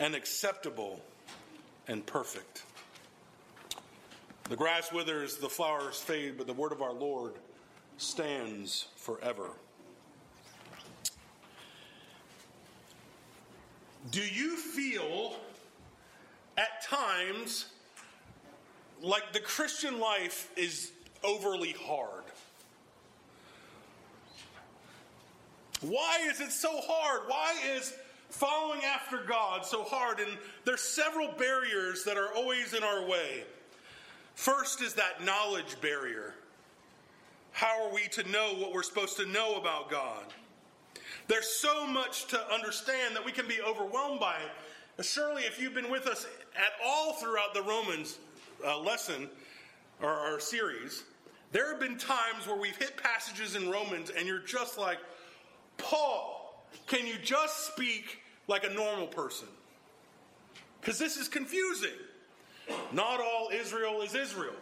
and acceptable and perfect. The grass withers, the flowers fade, but the word of our Lord stands forever. Do you feel at times like the Christian life is overly hard? Why is it so hard? Why is following after God so hard, and there's several barriers that are always in our way. First is that knowledge barrier. How are we to know what we're supposed to know about God? There's so much to understand that we can be overwhelmed by it. Surely, if you've been with us at all throughout the Romans uh, lesson or our series, there have been times where we've hit passages in Romans and you're just like, Paul, can you just speak like a normal person? Because this is confusing. Not all Israel is Israel.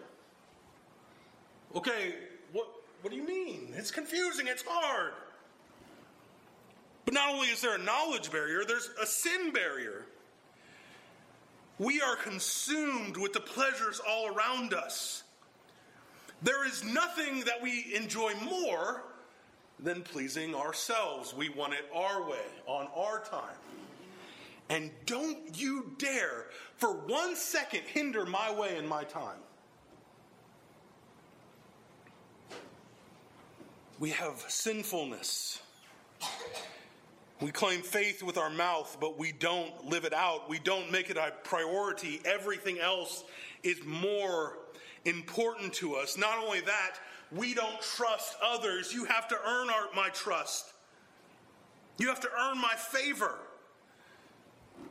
Okay, what, what do you mean? It's confusing, it's hard. But not only is there a knowledge barrier, there's a sin barrier. We are consumed with the pleasures all around us. There is nothing that we enjoy more than pleasing ourselves. We want it our way, on our time. And don't you dare for one second hinder my way and my time. We have sinfulness. We claim faith with our mouth, but we don't live it out. We don't make it a priority. Everything else is more important to us. Not only that, we don't trust others. You have to earn our, my trust. You have to earn my favor.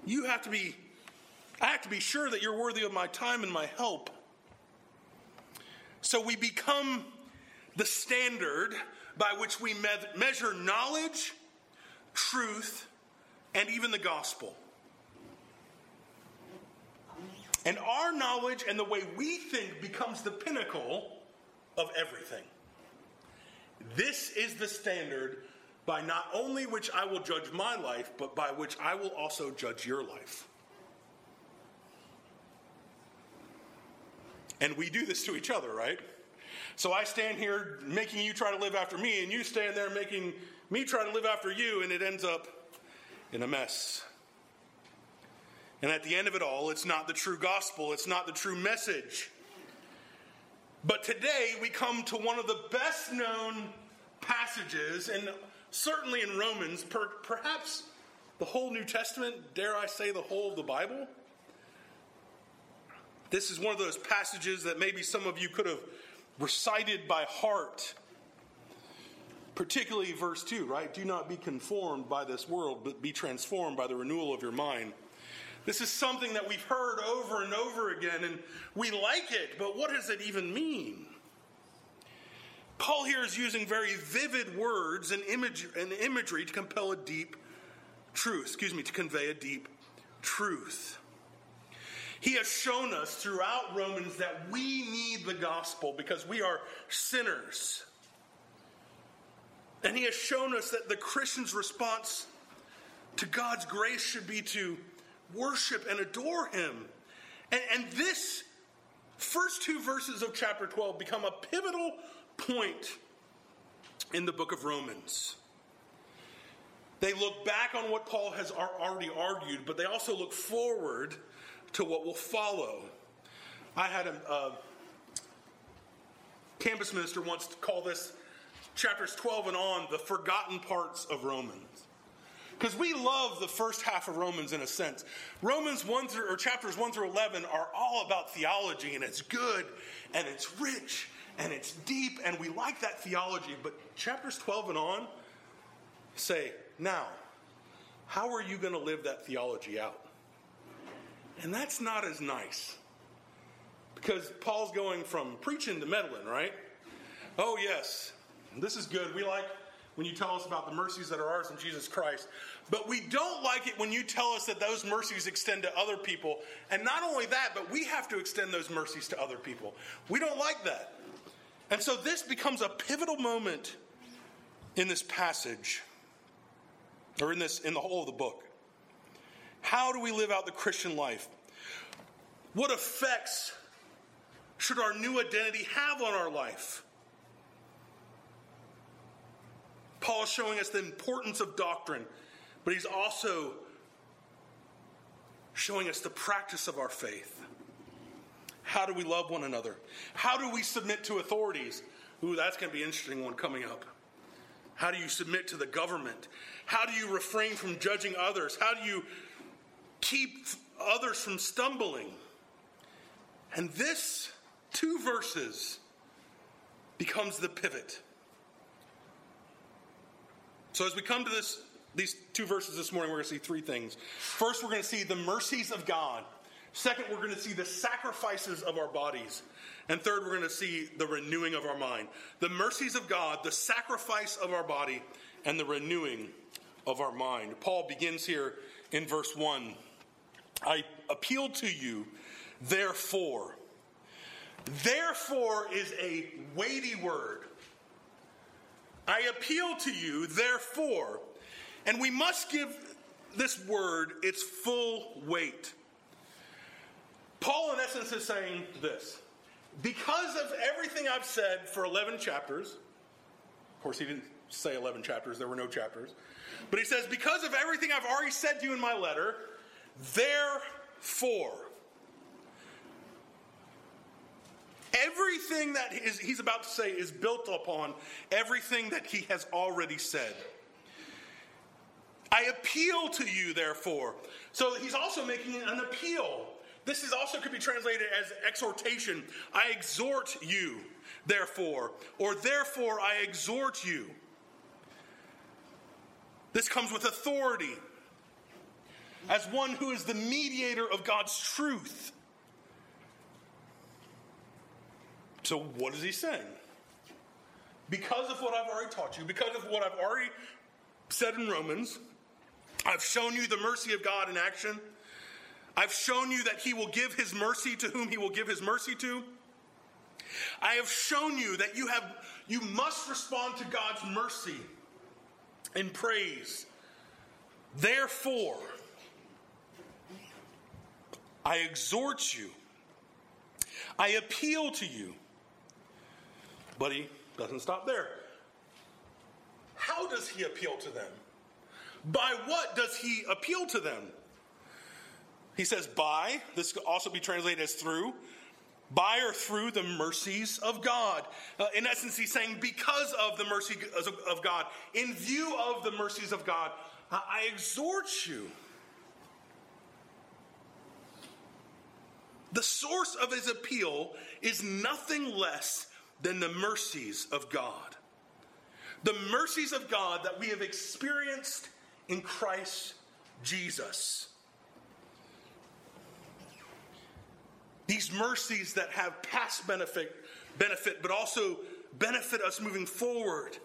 You have to be, I have to be sure that you're worthy of my time and my help. So we become the standard by which we me- measure knowledge, truth, and even the gospel. And our knowledge and the way we think becomes the pinnacle of everything. This is the standard by not only which I will judge my life, but by which I will also judge your life. And we do this to each other, right? So I stand here making you try to live after me, and you stand there making me try to live after you, and it ends up in a mess. And at the end of it all, it's not the true gospel, it's not the true message. But today we come to one of the best known passages, and certainly in Romans, per, perhaps the whole New Testament, dare I say the whole of the Bible. This is one of those passages that maybe some of you could have recited by heart. Particularly verse 2, right? Do not be conformed by this world, but be transformed by the renewal of your mind. This is something that we've heard over and over again, and we like it, but what does it even mean? Paul here is using very vivid words and, image, and imagery to compel a deep truth, excuse me, to convey a deep truth. He has shown us throughout Romans that we need the gospel because we are sinners. And he has shown us that the Christian's response to God's grace should be to worship and adore him. And, and this first two verses of chapter 12 become a pivotal point in the book of Romans. They look back on what Paul has already argued, but they also look forward to what will follow. I had a, a campus minister once call this chapters 12 and on the forgotten parts of Romans. Because we love the first half of Romans in a sense. Romans 1 through, or chapters 1 through 11 are all about theology, and it's good, and it's rich, and it's deep, and we like that theology. But chapters 12 and on say, now, how are you going to live that theology out? And that's not as nice. Because Paul's going from preaching to meddling, right? Oh, yes, this is good. We like when you tell us about the mercies that are ours in Jesus Christ. But we don't like it when you tell us that those mercies extend to other people. And not only that, but we have to extend those mercies to other people. We don't like that. And so this becomes a pivotal moment in this passage, or in this in the whole of the book. How do we live out the Christian life? What effects should our new identity have on our life? Paul is showing us the importance of doctrine, but he's also showing us the practice of our faith. How do we love one another? How do we submit to authorities? Ooh, that's going to be an interesting one coming up. How do you submit to the government? How do you refrain from judging others? How do you keep others from stumbling? And this two verses becomes the pivot. So as we come to this these two verses this morning, we're going to see three things. First, we're going to see the mercies of God. Second, we're going to see the sacrifices of our bodies. And third, we're going to see the renewing of our mind. The mercies of God, the sacrifice of our body, and the renewing of our mind. Paul begins here in verse 1 I appeal to you, therefore. Therefore is a weighty word. I appeal to you, therefore. And we must give this word its full weight. Paul, in essence, is saying this because of everything I've said for 11 chapters, of course, he didn't say 11 chapters, there were no chapters, but he says, because of everything I've already said to you in my letter, therefore, everything that is, he's about to say is built upon everything that he has already said. I appeal to you, therefore. So he's also making an appeal. This is also could be translated as exhortation. I exhort you, therefore, or therefore I exhort you. This comes with authority as one who is the mediator of God's truth. So, what is he saying? Because of what I've already taught you, because of what I've already said in Romans, I've shown you the mercy of God in action. I've shown you that He will give His mercy to whom He will give His mercy to. I have shown you that you have you must respond to God's mercy in praise. Therefore, I exhort you. I appeal to you. But he doesn't stop there. How does he appeal to them? By what does he appeal to them? He says, by, this could also be translated as through, by or through the mercies of God. Uh, in essence, he's saying, because of the mercy of God, in view of the mercies of God, I exhort you. The source of his appeal is nothing less than the mercies of God. The mercies of God that we have experienced in Christ Jesus. These mercies that have past benefit, benefit, but also benefit us moving forward.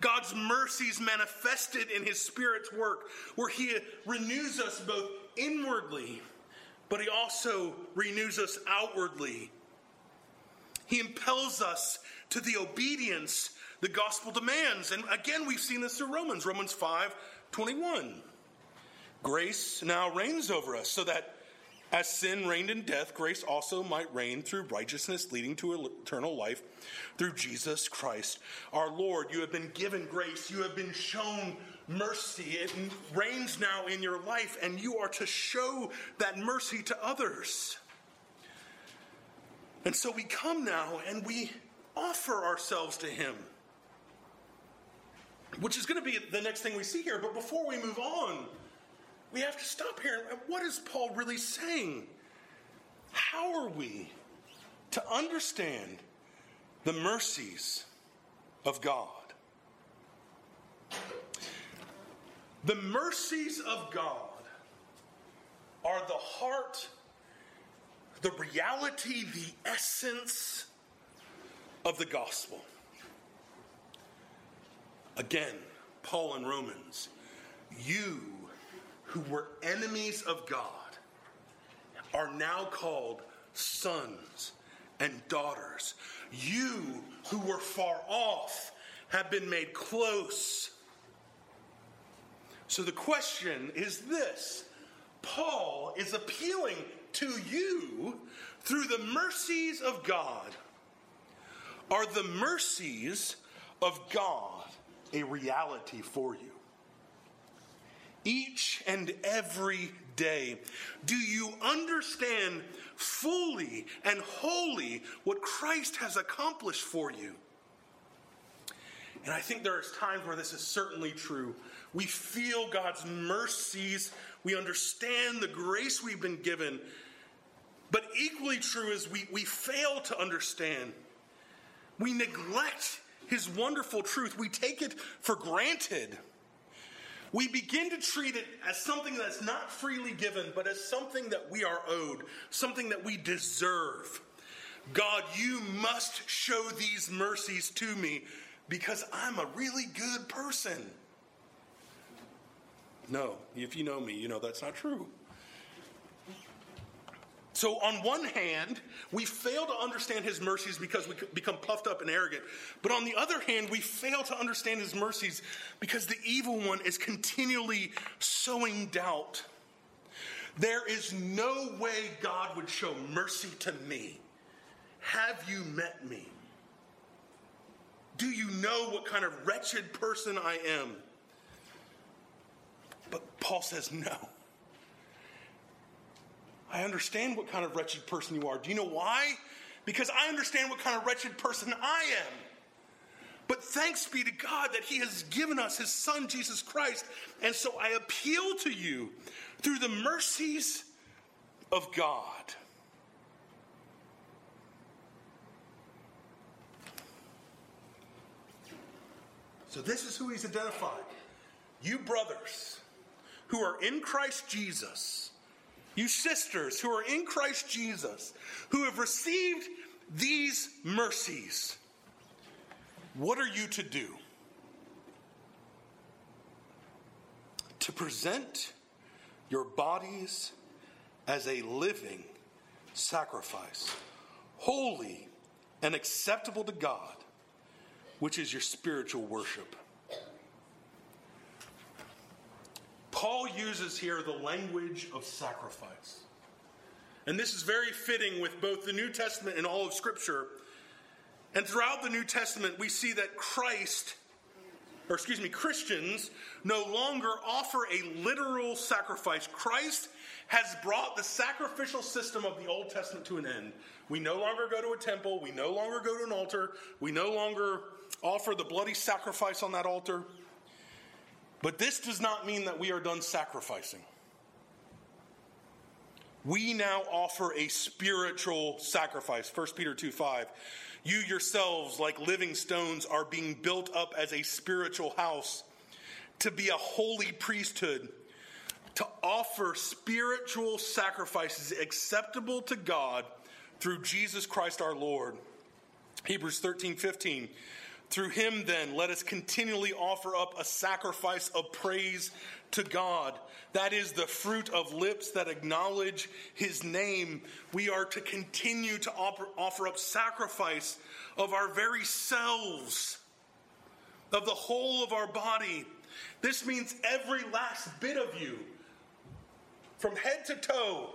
God's mercies manifested in His Spirit's work, where He renews us both inwardly, but He also renews us outwardly. He impels us to the obedience the gospel demands. And again, we've seen this through Romans, Romans 5 21. Grace now reigns over us, so that as sin reigned in death, grace also might reign through righteousness, leading to eternal life through Jesus Christ our Lord. You have been given grace, you have been shown mercy. It reigns now in your life, and you are to show that mercy to others. And so we come now and we offer ourselves to Him which is going to be the next thing we see here. But before we move on, we have to stop here. And what is Paul really saying? How are we to understand the mercies of God? The mercies of God are the heart the reality, the essence of the gospel. Again, Paul in Romans, you who were enemies of God are now called sons and daughters. You who were far off have been made close. So the question is this Paul is appealing to you through the mercies of God. Are the mercies of God a reality for you? Each and every day, do you understand fully and wholly what Christ has accomplished for you? And I think there's times where this is certainly true. We feel God's mercies, we understand the grace we've been given. But equally true is we, we fail to understand. We neglect his wonderful truth, we take it for granted. We begin to treat it as something that's not freely given, but as something that we are owed, something that we deserve. God, you must show these mercies to me because I'm a really good person. No, if you know me, you know that's not true. So, on one hand, we fail to understand his mercies because we become puffed up and arrogant. But on the other hand, we fail to understand his mercies because the evil one is continually sowing doubt. There is no way God would show mercy to me. Have you met me? Do you know what kind of wretched person I am? But Paul says, no. I understand what kind of wretched person you are. Do you know why? Because I understand what kind of wretched person I am. But thanks be to God that He has given us His Son, Jesus Christ. And so I appeal to you through the mercies of God. So, this is who He's identified. You brothers who are in Christ Jesus you sisters who are in Christ Jesus, who have received these mercies, what are you to do? To present your bodies as a living sacrifice, holy and acceptable to God, which is your spiritual worship. Paul uses here the language of sacrifice. And this is very fitting with both the New Testament and all of Scripture. And throughout the New Testament, we see that Christ, or excuse me, Christians, no longer offer a literal sacrifice. Christ has brought the sacrificial system of the Old Testament to an end. We no longer go to a temple, we no longer go to an altar, we no longer offer the bloody sacrifice on that altar. But this does not mean that we are done sacrificing. We now offer a spiritual sacrifice. 1 Peter 2 5. You yourselves, like living stones, are being built up as a spiritual house to be a holy priesthood, to offer spiritual sacrifices acceptable to God through Jesus Christ our Lord. Hebrews 13 15. Through him, then, let us continually offer up a sacrifice of praise to God. That is the fruit of lips that acknowledge his name. We are to continue to offer up sacrifice of our very selves, of the whole of our body. This means every last bit of you, from head to toe,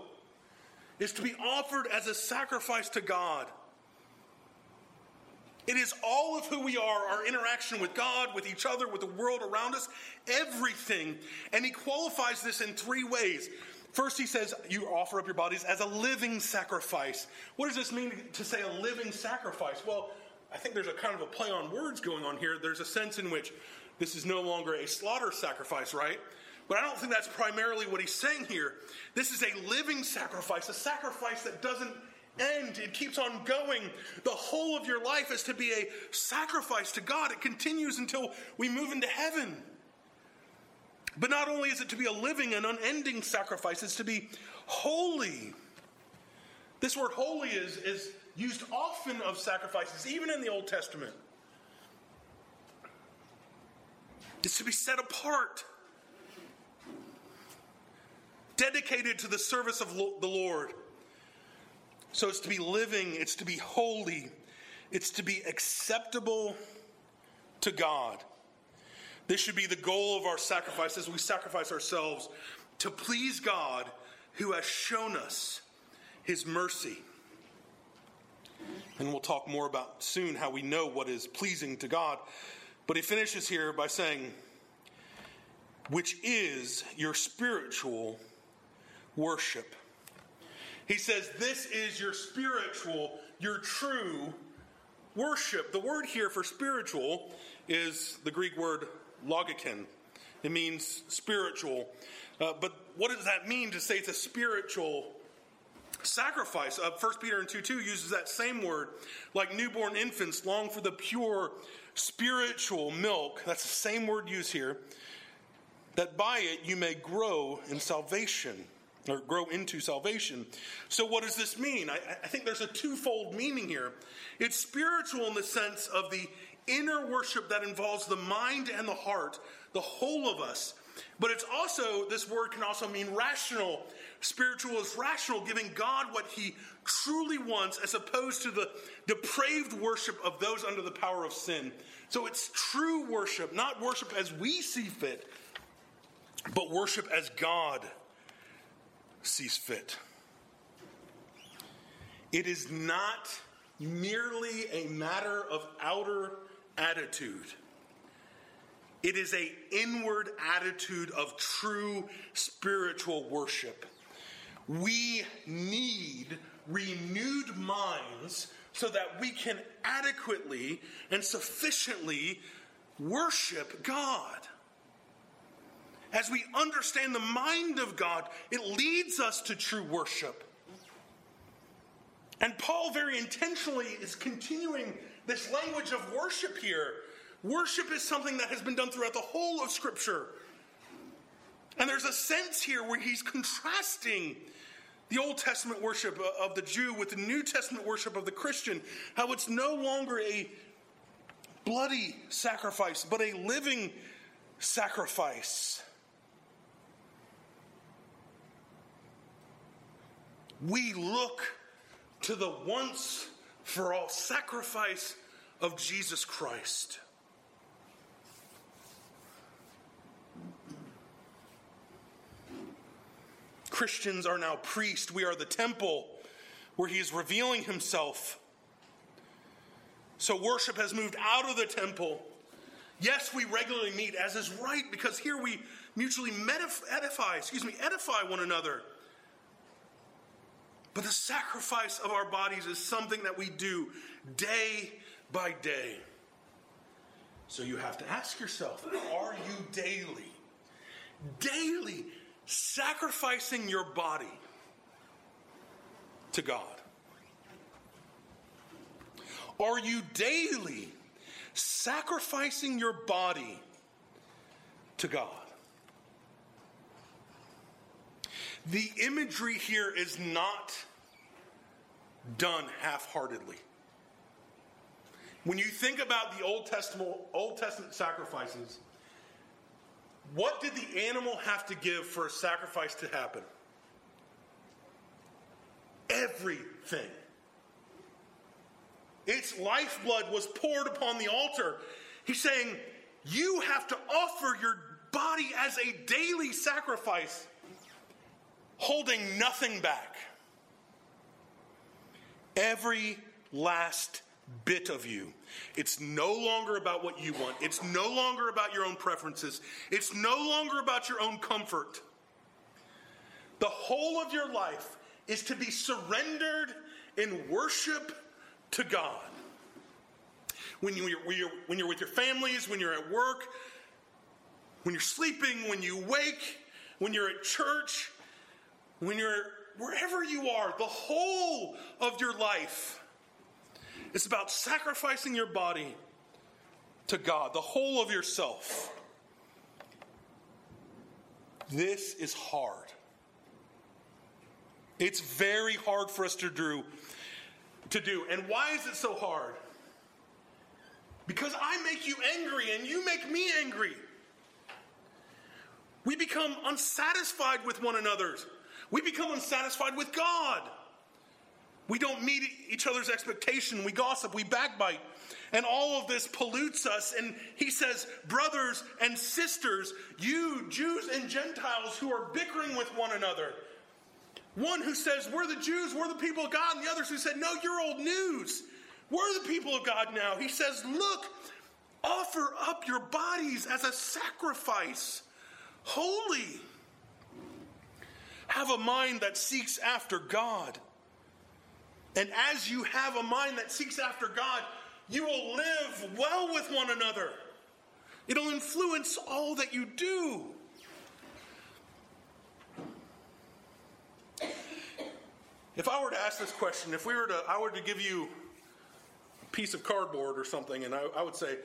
is to be offered as a sacrifice to God. It is all of who we are, our interaction with God, with each other, with the world around us, everything. And he qualifies this in three ways. First, he says, You offer up your bodies as a living sacrifice. What does this mean to say a living sacrifice? Well, I think there's a kind of a play on words going on here. There's a sense in which this is no longer a slaughter sacrifice, right? But I don't think that's primarily what he's saying here. This is a living sacrifice, a sacrifice that doesn't end. It keeps on going. The whole of your life is to be a sacrifice to God. It continues until we move into heaven. But not only is it to be a living and unending sacrifice, it's to be holy. This word holy is, is used often of sacrifices, even in the Old Testament. It's to be set apart, dedicated to the service of the Lord. So it's to be living, it's to be holy, it's to be acceptable to God. This should be the goal of our sacrifice as we sacrifice ourselves to please God who has shown us his mercy. And we'll talk more about soon how we know what is pleasing to God. But he finishes here by saying, which is your spiritual worship. He says, This is your spiritual, your true worship. The word here for spiritual is the Greek word logikon. It means spiritual. Uh, but what does that mean to say it's a spiritual sacrifice? Uh, 1 Peter and 2 2 uses that same word. Like newborn infants long for the pure spiritual milk. That's the same word used here. That by it you may grow in salvation or grow into salvation. So, what does this mean? I, I, think there's a twofold meaning here. It's spiritual in the sense of the inner worship that involves the mind and the heart, the whole of us. But it's also, this word can also mean rational. Spiritual is rational, giving God what he truly wants, as opposed to the depraved worship of those under the power of sin. So it's true worship, not worship as we see fit, but worship as God sees fit. It is not merely a matter of outer attitude. It is a inward attitude of true spiritual worship. We need renewed minds so that we can adequately and sufficiently worship God. As we understand the mind of God, it leads us to true worship. And Paul very intentionally is continuing this language of worship here. Worship is something that has been done throughout the whole of Scripture. And there's a sense here where he's contrasting the Old Testament worship of the Jew with the New Testament worship of the Christian, how it's no longer a bloody sacrifice, but a living sacrifice. We look to the once for all sacrifice of Jesus Christ. Christians are now priests. We are the temple where he is revealing himself. So worship has moved out of the temple. Yes, we regularly meet, as is right, because here we mutually edify, excuse me, edify one another. But the sacrifice of our bodies is something that we do day by day. So you have to ask yourself are you daily, daily sacrificing your body to God? Are you daily sacrificing your body to God? The imagery here is not done half heartedly. When you think about the Old Testament, Old Testament sacrifices, what did the animal have to give for a sacrifice to happen? Everything. Its lifeblood was poured upon the altar. He's saying, You have to offer your body as a daily sacrifice, holding nothing back. Every last bit of you. It's no longer about what you want. It's no longer about your own preferences. It's no longer about your own comfort. The whole of your life is to be surrendered in worship to God. When, you, when you're with your families, when you're at work, when you're sleeping, when you wake, when you're at church, when you're wherever you are, the whole of your life is about sacrificing your body to God, the whole of yourself. This is hard. It's very hard for us to do. To do. And why is it so hard? Because I make you angry and you make me angry. We become unsatisfied with one another. We become unsatisfied with God. We don't meet each other's expectation. We gossip, we backbite. And all of this pollutes us. And he says, Brothers and sisters, you Jews and Gentiles who are bickering with one another. One who says, We're the Jews, we're the people of God, and the others who said, No, you're old news. We're the people of God now. He says, Look, offer up your bodies as a sacrifice, holy. Have a mind that seeks after God. And as you have a mind that seeks after God, you will live well with one another. It'll influence all that you do. If I were to ask this question, if we were to, I were to give you a piece of cardboard or something, and I, I would say,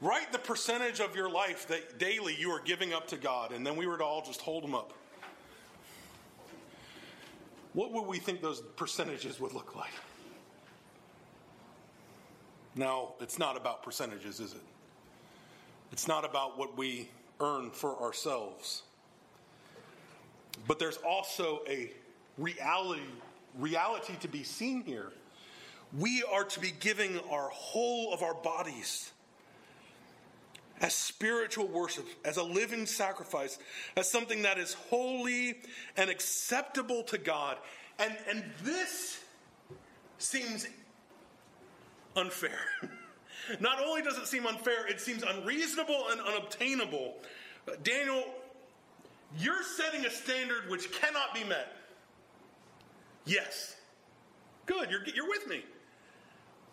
write the percentage of your life that daily you are giving up to God, and then we were to all just hold them up. What would we think those percentages would look like? Now, it's not about percentages, is it? It's not about what we earn for ourselves. But there's also a reality reality to be seen here. We are to be giving our whole of our bodies as spiritual worship, as a living sacrifice, as something that is holy and acceptable to God. And, and this seems unfair. Not only does it seem unfair, it seems unreasonable and unobtainable. Daniel, you're setting a standard which cannot be met. Yes. Good, you're, you're with me.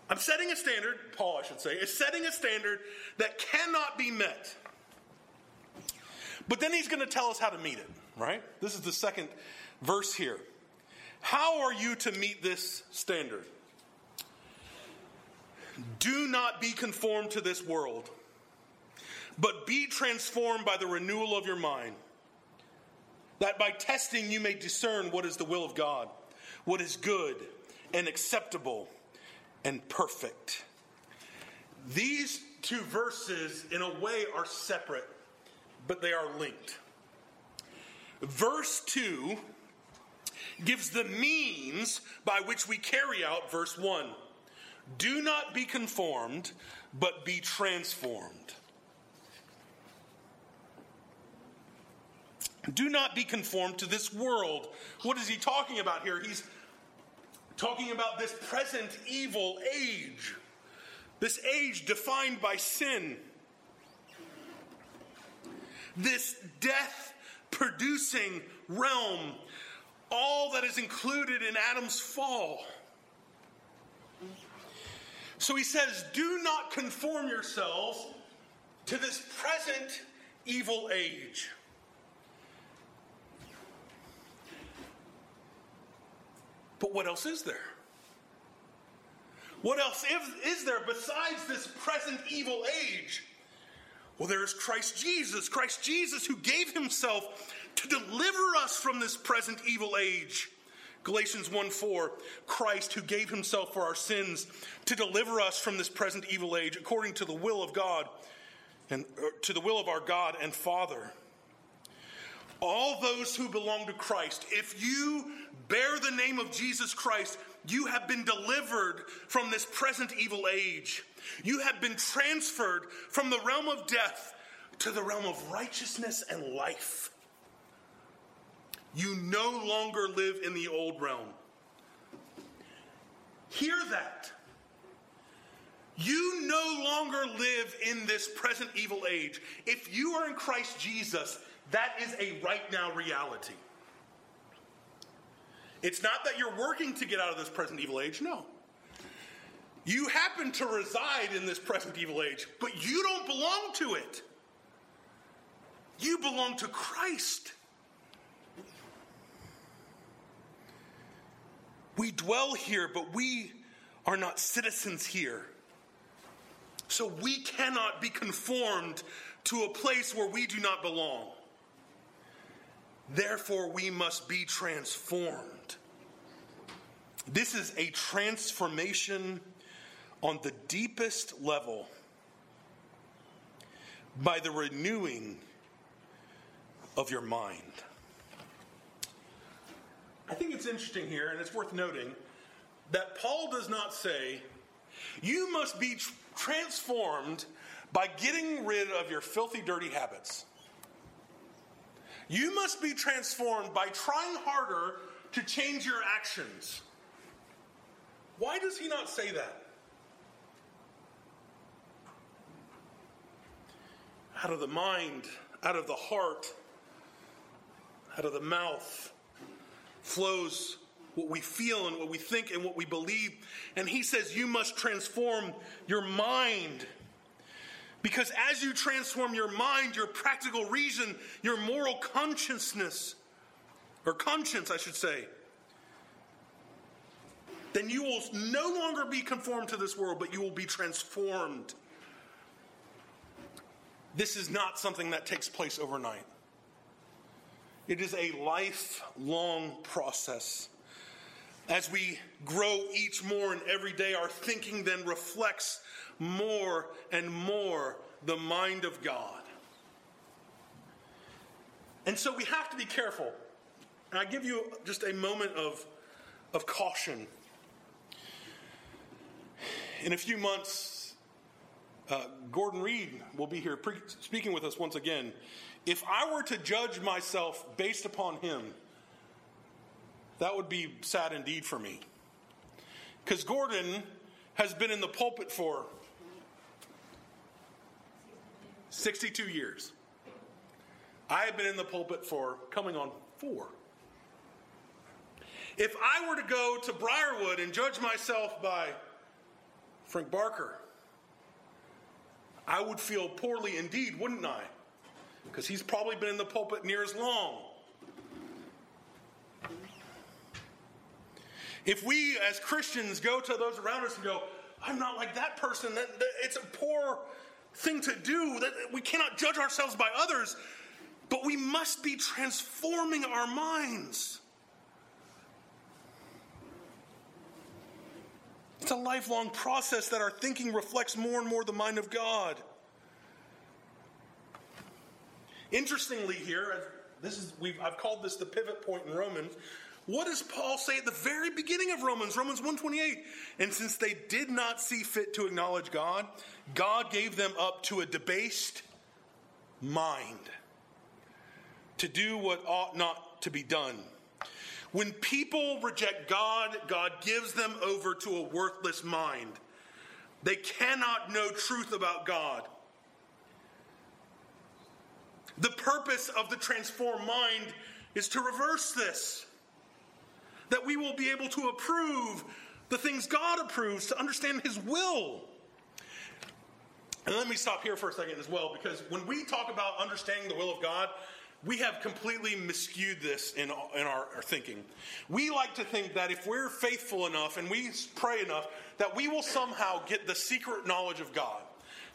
I'm setting a standard, Paul, I should say, is setting a standard that cannot be met. But then he's going to tell us how to meet it, right? This is the second verse here. How are you to meet this standard? Do not be conformed to this world, but be transformed by the renewal of your mind, that by testing you may discern what is the will of God, what is good and acceptable and perfect. These two verses, in a way, are separate, but they are linked. Verse 2 gives the means by which we carry out verse 1. Do not be conformed, but be transformed. Do not be conformed to this world. What is he talking about here? He's talking about this present evil age, this age defined by sin, this death producing realm, all that is included in Adam's fall. So he says, Do not conform yourselves to this present evil age. But what else is there? What else is there besides this present evil age? Well, there is Christ Jesus, Christ Jesus who gave himself to deliver us from this present evil age. Galatians 1 4, Christ who gave himself for our sins to deliver us from this present evil age according to the will of God and uh, to the will of our God and Father. All those who belong to Christ, if you bear the name of Jesus Christ, you have been delivered from this present evil age. You have been transferred from the realm of death to the realm of righteousness and life. You no longer live in the old realm. Hear that. You no longer live in this present evil age. If you are in Christ Jesus, that is a right now reality. It's not that you're working to get out of this present evil age, no. You happen to reside in this present evil age, but you don't belong to it. You belong to Christ. We dwell here, but we are not citizens here. So we cannot be conformed to a place where we do not belong. Therefore, we must be transformed. This is a transformation on the deepest level by the renewing of your mind. I think it's interesting here, and it's worth noting, that Paul does not say, you must be transformed by getting rid of your filthy, dirty habits. You must be transformed by trying harder to change your actions. Why does he not say that? Out of the mind, out of the heart, out of the mouth flows what we feel and what we think and what we believe. And he says, You must transform your mind. Because as you transform your mind, your practical reason, your moral consciousness, or conscience, I should say, then you will no longer be conformed to this world, but you will be transformed. This is not something that takes place overnight. It is a lifelong process. As we grow each more and every day, our thinking then reflects more and more the mind of God. And so we have to be careful. And I give you just a moment of, of caution. In a few months, uh, Gordon Reed will be here pre- speaking with us once again. If I were to judge myself based upon him, that would be sad indeed for me. Because Gordon has been in the pulpit for 62 years. I have been in the pulpit for coming on four. If I were to go to Briarwood and judge myself by Frank Barker, I would feel poorly indeed, wouldn't I? Because he's probably been in the pulpit near as long. If we as Christians go to those around us and go, I'm not like that person, that, that it's a poor thing to do, that we cannot judge ourselves by others, but we must be transforming our minds. It's a lifelong process that our thinking reflects more and more the mind of God. Interestingly, here, this is we've, I've called this the pivot point in Romans. What does Paul say at the very beginning of Romans, Romans 128? And since they did not see fit to acknowledge God, God gave them up to a debased mind to do what ought not to be done. When people reject God, God gives them over to a worthless mind. They cannot know truth about God. The purpose of the transformed mind is to reverse this that we will be able to approve the things God approves, to understand His will. And let me stop here for a second as well, because when we talk about understanding the will of God, we have completely miscued this in, in our, our, thinking. We like to think that if we're faithful enough and we pray enough, that we will somehow get the secret knowledge of God.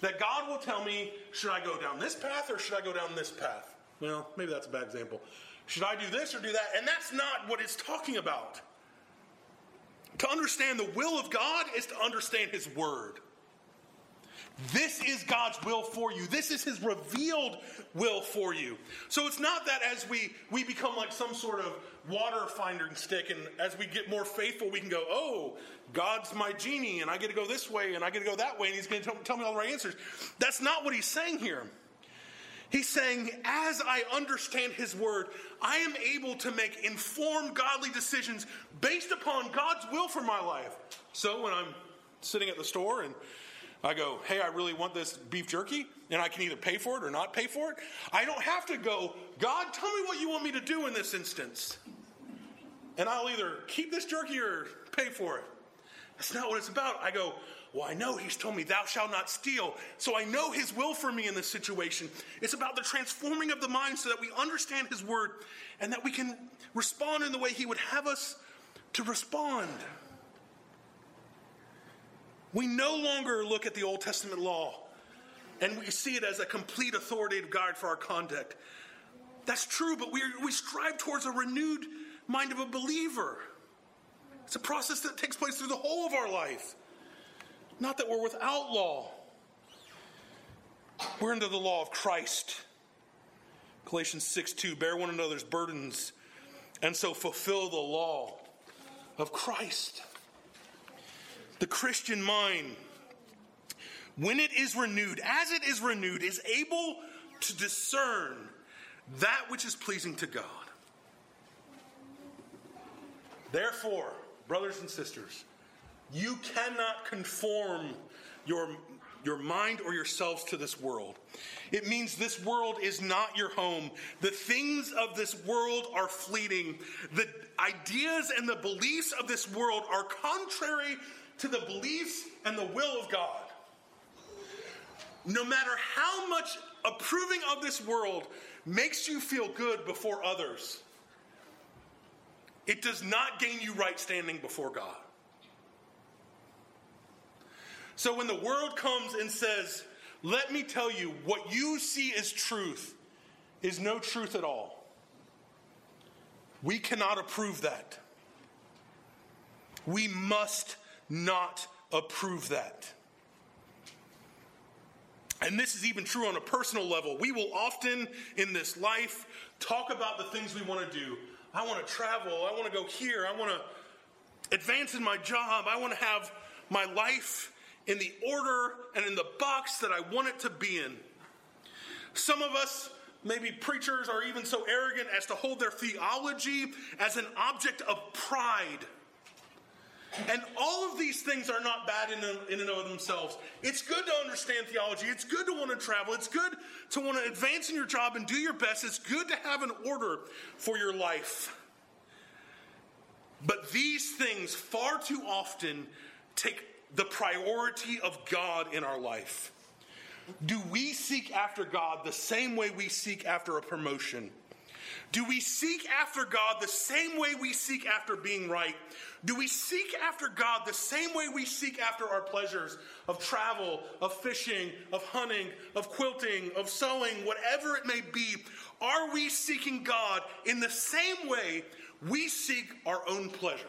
That God will tell me, should I go down this path or should I go down this path? Well, maybe that's a bad example. Should I do this or do that? And that's not what it's talking about. To understand the will of God is to understand His Word. This is God's will for you. This is His revealed will for you. So it's not that as we, we become like some sort of water finding stick, and as we get more faithful, we can go, oh, God's my genie, and I get to go this way, and I get to go that way, and He's going to tell, tell me all the right answers. That's not what He's saying here. He's saying, as I understand His Word, I am able to make informed, godly decisions based upon God's will for my life. So when I'm sitting at the store and I go, hey, I really want this beef jerky, and I can either pay for it or not pay for it, I don't have to go, God, tell me what you want me to do in this instance. And I'll either keep this jerky or pay for it. That's not what it's about. I go, well, I know he's told me, thou shalt not steal. So I know his will for me in this situation. It's about the transforming of the mind so that we understand his word and that we can respond in the way he would have us to respond. We no longer look at the Old Testament law and we see it as a complete authoritative guide for our conduct. That's true, but we, we strive towards a renewed mind of a believer. It's a process that takes place through the whole of our life. Not that we're without law. We're under the law of Christ. Galatians 6 2 Bear one another's burdens and so fulfill the law of Christ. The Christian mind, when it is renewed, as it is renewed, is able to discern that which is pleasing to God. Therefore, brothers and sisters, you cannot conform your your mind or yourselves to this world. It means this world is not your home. The things of this world are fleeting. The ideas and the beliefs of this world are contrary to the beliefs and the will of God. No matter how much approving of this world makes you feel good before others, it does not gain you right standing before God. So when the world comes and says, let me tell you, what you see as truth is no truth at all. We cannot approve that. We must not approve that. And this is even true on a personal level. We will often in this life talk about the things we want to do. I want to travel. I want to go here. I want to advance in my job. I want to have my life in the order and in the box that I want it to be in. Some of us, maybe preachers, are even so arrogant as to hold their theology as an object of pride. And all of these things are not bad in, and of themselves. It's good to understand theology. It's good to want to travel. It's good to want to advance in your job and do your best. It's good to have an order for your life. But these things far too often take the priority of God in our life. Do we seek after God the same way we seek after a promotion? Do we seek after God the same way we seek after being right? Do we seek after God the same way we seek after our pleasures of travel, of fishing, of hunting, of quilting, of sewing, whatever it may be? Are we seeking God in the same way we seek our own pleasure?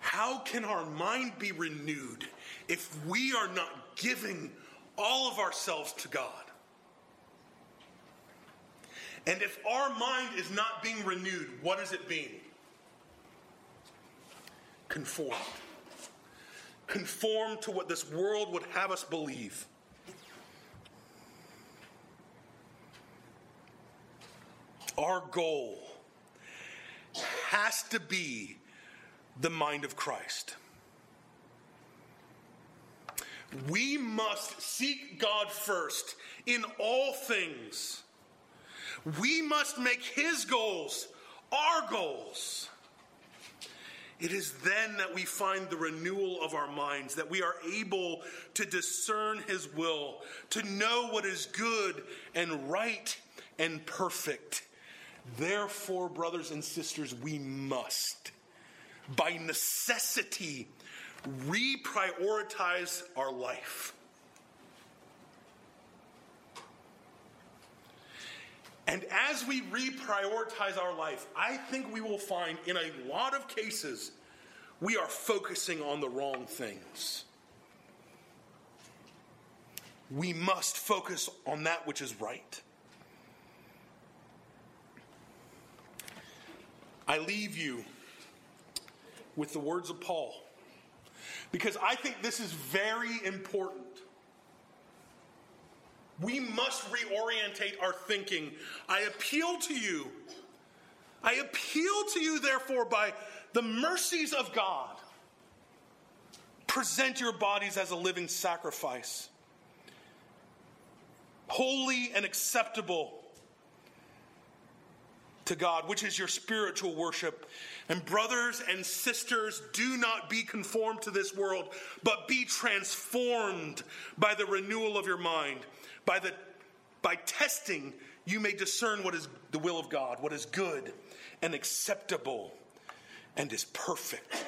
How can our mind be renewed if we are not giving all of ourselves to God? And if our mind is not being renewed, what is it being? Conformed. Conformed to what this world would have us believe. Our goal has to be the mind of Christ. We must seek God first in all things. We must make His goals our goals. It is then that we find the renewal of our minds, that we are able to discern His will, to know what is good and right and perfect. Therefore, brothers and sisters, we must by necessity, reprioritize our life. And as we reprioritize our life, I think we will find in a lot of cases we are focusing on the wrong things. We must focus on that which is right. I leave you with the words of Paul. Because I think this is very important. We must reorientate our thinking. I appeal to you. I appeal to you, therefore, by the mercies of God. Present your bodies as a living sacrifice, holy and acceptable to God, which is your spiritual worship. And brothers and sisters, do not be conformed to this world, but be transformed by the renewal of your mind. By the by testing, you may discern what is the will of God, what is good and acceptable and is perfect.